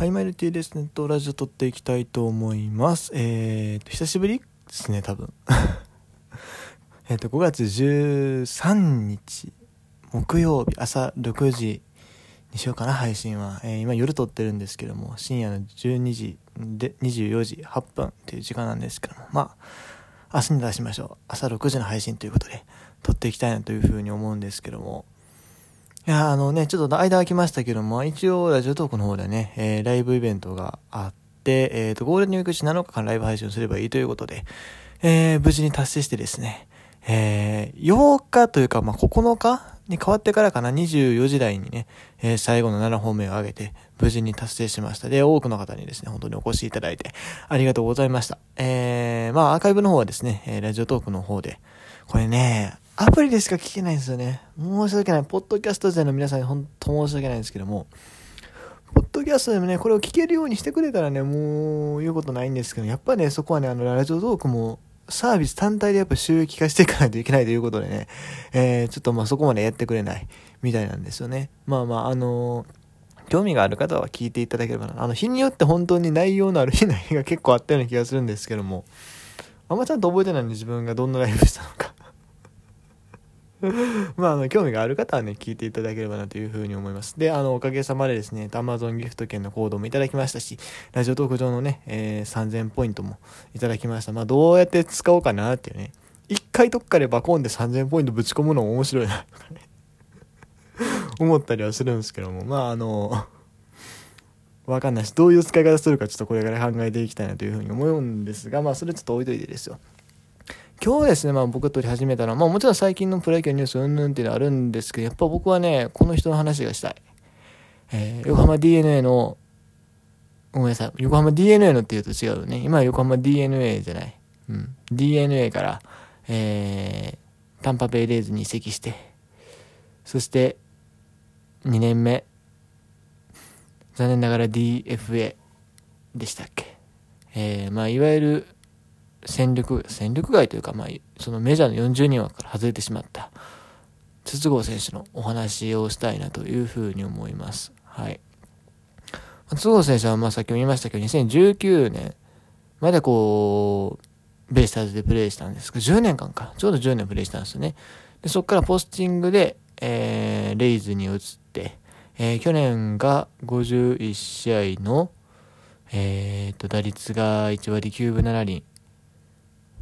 はい、マイルティですね。と、ラジオ撮っていきたいと思います。えーと、久しぶりですね、多分。えっと、5月13日、木曜日、朝6時にしようかな、配信は。えー、今夜撮ってるんですけども、深夜の12時で、24時8分っていう時間なんですけども、まあ、明日に出しましょう。朝6時の配信ということで、撮っていきたいなというふうに思うんですけども、いや、あのね、ちょっと間空きましたけども、一応ラジオトークの方でね、えー、ライブイベントがあって、えっ、ー、と、ゴールデンウィーク中7日間ライブ配信すればいいということで、えー、無事に達成してですね、えー、8日というか、まあ、9日に変わってからかな、24時台にね、えー、最後の7本目を上げて、無事に達成しました。で、多くの方にですね、本当にお越しいただいて、ありがとうございました。えー、まあ、アーカイブの方はですね、えー、ラジオトークの方で、これね、アプリでしか聞けないんですよね。申し訳ない。ポッドキャスト勢の皆さんに本当申し訳ないんですけども、ポッドキャストでもね、これを聞けるようにしてくれたらね、もう言うことないんですけど、やっぱね、そこはね、あの、ラジオトークも、サービス単体でやっぱ収益化していかないといけないということでね、えー、ちょっとまあそこまでやってくれないみたいなんですよね。まあまあ、あのー、興味がある方は聞いていただければな。あの、日によって本当に内容のある日の日が結構あったような気がするんですけども、あんまちゃんと覚えてないんで自分がどんなライブしたのか まあ、あの、興味がある方はね、聞いていただければなというふうに思います。で、あの、おかげさまでですね、Amazon ギフト券のコードもいただきましたし、ラジオトーク上のね、えー、3000ポイントもいただきました。まあ、どうやって使おうかなっていうね。一回どっかでバコンで3000ポイントぶち込むのも面白いな、とかね。思ったりはするんですけども、まあ、あの、わかんないし、どういう使い方するかちょっとこれから考えていきたいなというふうに思うんですが、まあ、それちょっと置いといてですよ。今日ですね、まあ僕撮り始めたのは、まあもちろん最近のプロ野球ニュースうんぬんっていうのはあるんですけど、やっぱ僕はね、この人の話がしたい。えー、横浜 DNA の、ごめんなさい、横浜 DNA のって言うと違うよね。今は横浜 DNA じゃない。うん。DNA から、えー、タンパベイレーズに移籍して、そして、2年目、残念ながら DFA でしたっけ。えー、まあいわゆる、戦力、戦力外というか、まあ、そのメジャーの40人枠から外れてしまった、筒香選手のお話をしたいなというふうに思います。はい。筒香選手は、まあ、さっきも言いましたけど、2019年までこう、ベイスターズでプレーしたんですけど、10年間か。ちょうど10年プレーしたんですよね。で、そこからポスティングで、えー、レイズに移って、えー、去年が51試合の、えー、と、打率が1割9分7厘、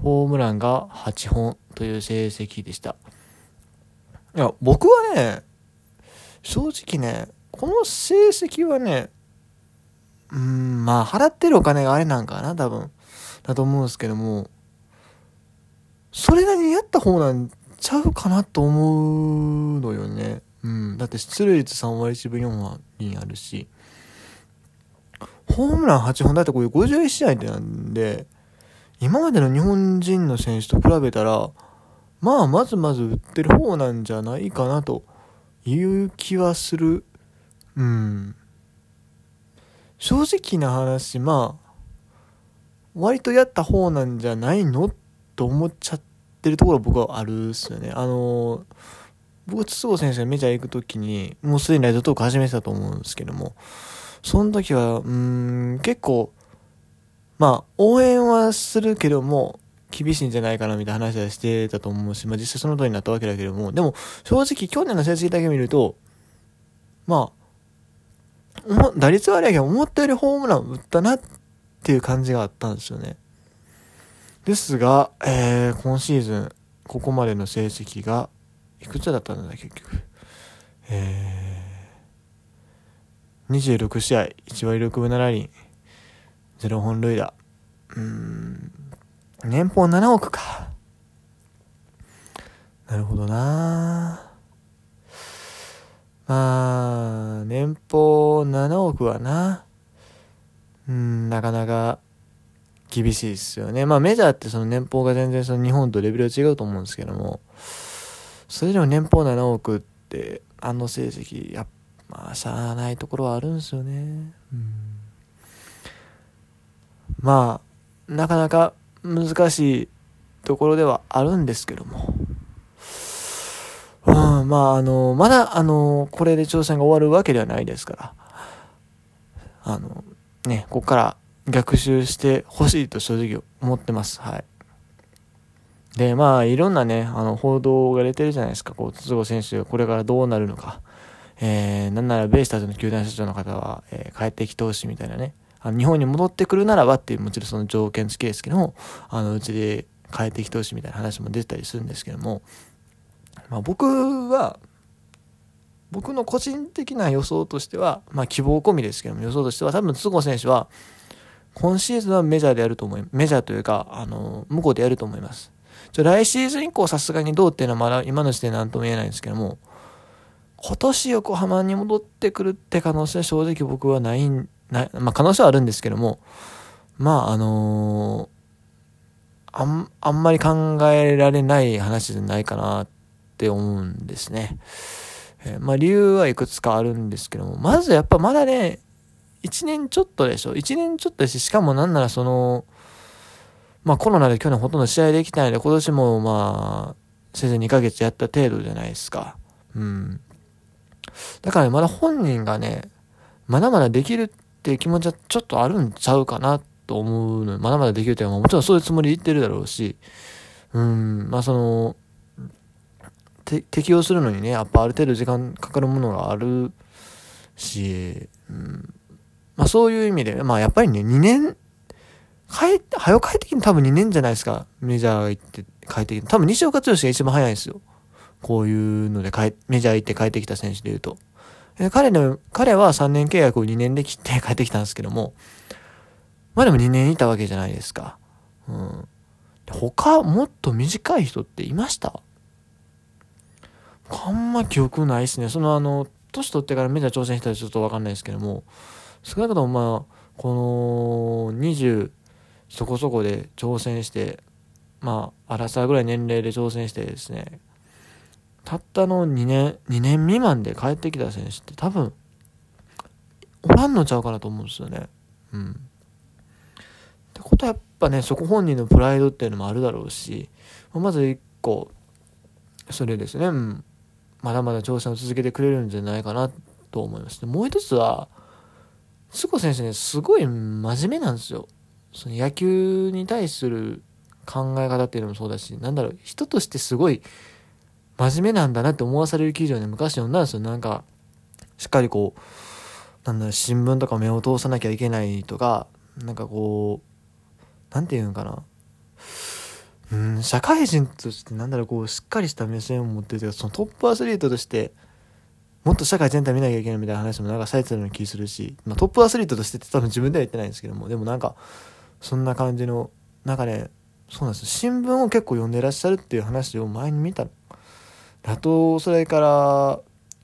ホームランが8本という成績でした。いや、僕はね、正直ね、この成績はね、うん、まあ、払ってるお金があれなんかな、多分。だと思うんですけども、それなりにやった方なんちゃうかなと思うのよね。うん。だって出塁率3割1分4割あるし、ホームラン8本だってこれ51試合ってなんで、今までの日本人の選手と比べたら、まあ、まずまず打ってる方なんじゃないかなという気はする。うん。正直な話、まあ、割とやった方なんじゃないのと思っちゃってるところ僕はあるっすよね。あの僕、筒香選手がメジャー行くときに、もうすでにライトトーク始めてたと思うんですけども、その時は、うん、結構、まあ、応援はするけども、厳しいんじゃないかなみたいな話はしてたと思うし、まあ実際その通りになったわけだけども、でも正直去年の成績だけ見ると、まあ、打率悪いけど思ったよりホームラン打ったなっていう感じがあったんですよね。ですが、えー、今シーズン、ここまでの成績が、いくつだったんだ結局。えー、26試合、1割6分7厘。0本塁打。うん、年俸7億か。なるほどなまあ、年俸7億はな、うん、なかなか厳しいですよね。まあメジャーってその年俸が全然その日本とレベルが違うと思うんですけども、それでも年俸7億って、あの成績、やっぱ、まあ、しゃあないところはあるんですよね。うんまあ、なかなか難しいところではあるんですけども。うん、まあ、あの、まだ、あの、これで挑戦が終わるわけではないですから。あの、ね、ここから逆襲してほしいと正直思ってます。はい。で、まあ、いろんなね、あの、報道が出てるじゃないですか。こう、筒香選手がこれからどうなるのか。えー、なんならベイスターズの球団社長の方は、えー、帰ってきてほしいみたいなね。あの日本に戻ってくるならばっていう、もちろんその条件付きですけども、あの、うちで帰ってきてほしいみたいな話も出てたりするんですけども、まあ僕は、僕の個人的な予想としては、まあ希望込みですけども、予想としては多分、筒香選手は、今シーズンはメジャーでやると思い、メジャーというか、あの、向こうでやると思います。ちょ来シーズン以降さすがにどうっていうのはまだ今の時点で何とも言えないんですけども、今年横浜に戻ってくるって可能性は正直僕はないん、ない、まあ可能性はあるんですけども、まああのー、あん、あんまり考えられない話じゃないかなって思うんですね。えー、まあ理由はいくつかあるんですけども、まずやっぱまだね、1年ちょっとでしょ ?1 年ちょっとでし、しかもなんならその、まあコロナで去年ほとんど試合できないので、今年もまあ、せいぜい2ヶ月やった程度じゃないですか。うん。だから、ね、まだ本人がね、まだまだできるっていう気持ちはちょっとあるんちゃうかなと思うの。まだまだできるっていうのはもちろんそういうつもりで言ってるだろうし、うん、まあその、適応するのにね、やっぱある程度時間かかるものがあるし、うん、まあそういう意味で、まあやっぱりね、2年、帰って、早帰ってきて多分2年じゃないですか。メジャー行って帰ってきて。多分西岡剛が一番早いんですよ。こういうので帰、メジャー行って帰ってきた選手で言うと。え彼の、彼は3年契約を2年で切って帰ってきたんですけども、まあでも2年いたわけじゃないですか。うん。他、もっと短い人っていました？あんま記憶ないですね。そのあの、年取ってからメジャー挑戦したらちょっとわかんないですけども、少なくともまあ、この20そこそこで挑戦して、まあ、アラサーぐらい年齢で挑戦してですね、たったの2年、2年未満で帰ってきた選手って多分、おらんのちゃうかなと思うんですよね。うん。ってことはやっぱね、そこ本人のプライドっていうのもあるだろうし、まず1個、それですね、うん、まだまだ挑戦を続けてくれるんじゃないかなと思います。もう一つは、須子選手ね、すごい真面目なんですよ。その野球に対する考え方っていうのもそうだし、なんだろう、人としてすごい真面目なんだなって思わされる記事をね、昔読んだんですよ。なんか、しっかりこう、なんだろ、新聞とか目を通さなきゃいけないとか、なんかこう、なんていうのかな。うん、社会人としてなんだろう、こう、しっかりした目線を持ってて、そのトップアスリートとして、もっと社会全体見なきゃいけないみたいな話もなんかされてたような気するし、まあ、トップアスリートとしてって多分自分では言ってないんですけども、でもなんか、そんな感じの、なんかね、そうなんですよ新聞を結構読んでらっしゃるっていう話を前に見たあと、それから、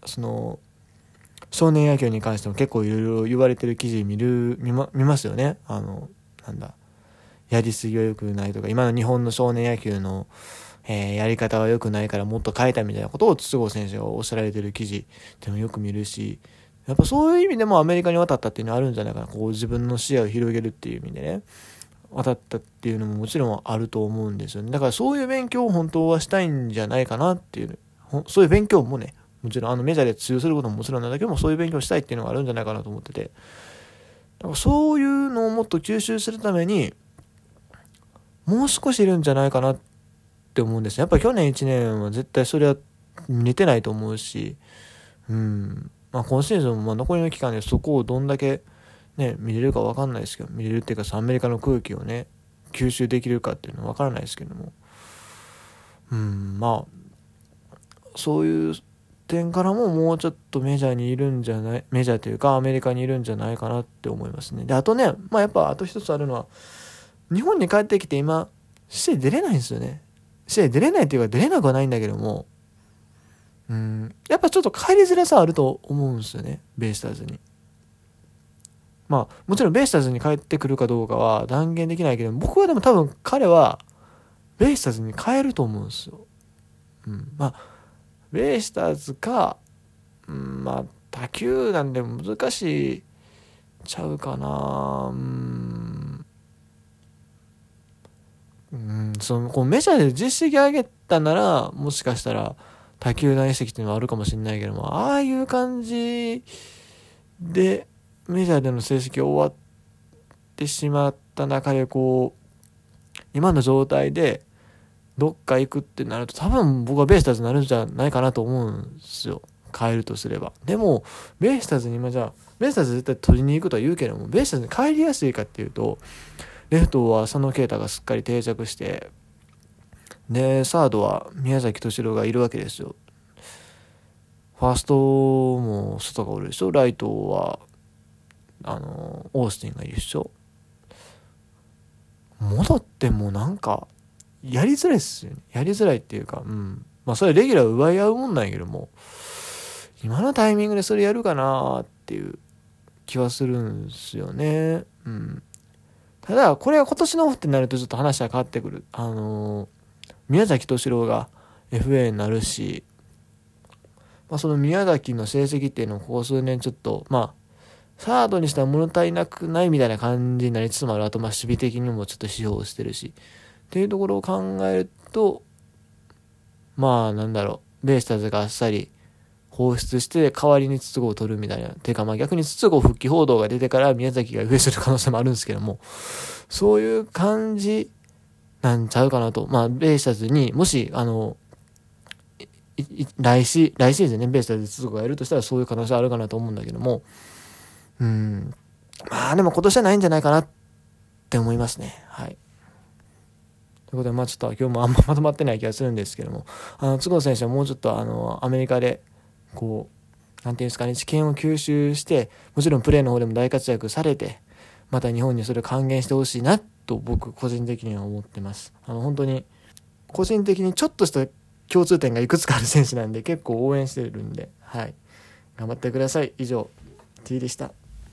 その、少年野球に関しても結構いろいろ言われてる記事見る、見ま、見ますよね。あの、なんだ、やりすぎは良くないとか、今の日本の少年野球の、えー、やり方は良くないからもっと変えたみたいなことを筒香選手がおっしゃられてる記事っていうのをよく見るし、やっぱそういう意味でもアメリカに渡ったっていうのはあるんじゃないかな。こう自分の視野を広げるっていう意味でね。渡ったっていうのももちろんあると思うんですよね。だからそういう勉強を本当はしたいんじゃないかなっていう、そういう勉強もね、もちろんあのメジャーで通用することももちろんなんだけども、そういう勉強したいっていうのがあるんじゃないかなと思ってて。だからそういうのをもっと吸収するために、もう少しいるんじゃないかなって思うんですねやっぱ去年1年は絶対それは似てないと思うし、うん。まあ今シーズンもま残りの期間でそこをどんだけね、見れるか分かんないですけど、見れるっていうかアメリカの空気をね、吸収できるかっていうのは分からないですけども。うん、まあ、そういう点からももうちょっとメジャーにいるんじゃない、メジャーというかアメリカにいるんじゃないかなって思いますね。で、あとね、まあやっぱあと一つあるのは、日本に帰ってきて今、試合出れないんですよね。試合出れないっていうか出れなくはないんだけども、うん、やっぱちょっと帰りづらさあると思うんですよね、ベイスターズに。まあ、もちろんベイスターズに帰ってくるかどうかは断言できないけど、僕はでも多分彼は、ベイスターズに帰ると思うんですよ。うん。まあ、ベイスターズか、うん、まあ、他球団でも難しいちゃうかなうん。うん、その、こうメジャーで実績上げたなら、もしかしたら、他球団移籍っていうのはあるかもしれないけども、ああいう感じで、メジャーでの成績終わってしまった中でこう今の状態でどっか行くってなると多分僕はベイスターズになるんじゃないかなと思うんですよ。変えるとすれば。でもベイスターズに今じゃあベイスターズ絶対取りに行くとは言うけどもベイスターズに帰りやすいかっていうとレフトは佐野啓太がすっかり定着してでサードは宮崎敏郎がいるわけですよ。ファーストも外がおるでしょ。ライトはあのオースティンがいるでしょ。戻ってもなんかやりづらいっすよね。やりづらいっていうかうん。まあそれレギュラー奪い合うもんなんやけども今のタイミングでそれやるかなっていう気はするんすよね。うん。ただこれが今年のオフってなるとちょっと話は変わってくる。あのー、宮崎敏郎が FA になるしまあ、その宮崎の成績っていうのをここ数年ちょっと、まあ、サードにしては物足りなくないみたいな感じになりつつもある。あと、まあ、守備的にもちょっと指標してるし。っていうところを考えると、まあ、なんだろう、ベイスターズがあっさり放出して代わりに筒香を取るみたいな。てか、まあ逆に筒香復帰報道が出てから宮崎が上する可能性もあるんですけども、そういう感じなんちゃうかなと。まあ、ベイスターズにもし、あの、来シ来シーズンね、ベースで筒子がやるとしたらそういう可能性あるかなと思うんだけども、うん、まあでも今年はないんじゃないかなって思いますね。はい。ということで、まあちょっと今日もあんま まとまってない気がするんですけども、あの、都合選手はもうちょっとあの、アメリカで、こう、なんていうんですかね、知見を吸収して、もちろんプレーの方でも大活躍されて、また日本にそれを還元してほしいなと僕個人的には思ってます。あの、本当に、個人的にちょっとした共通点がいくつかある選手なんで結構応援してるんで、はい。頑張ってください。以上、T でした。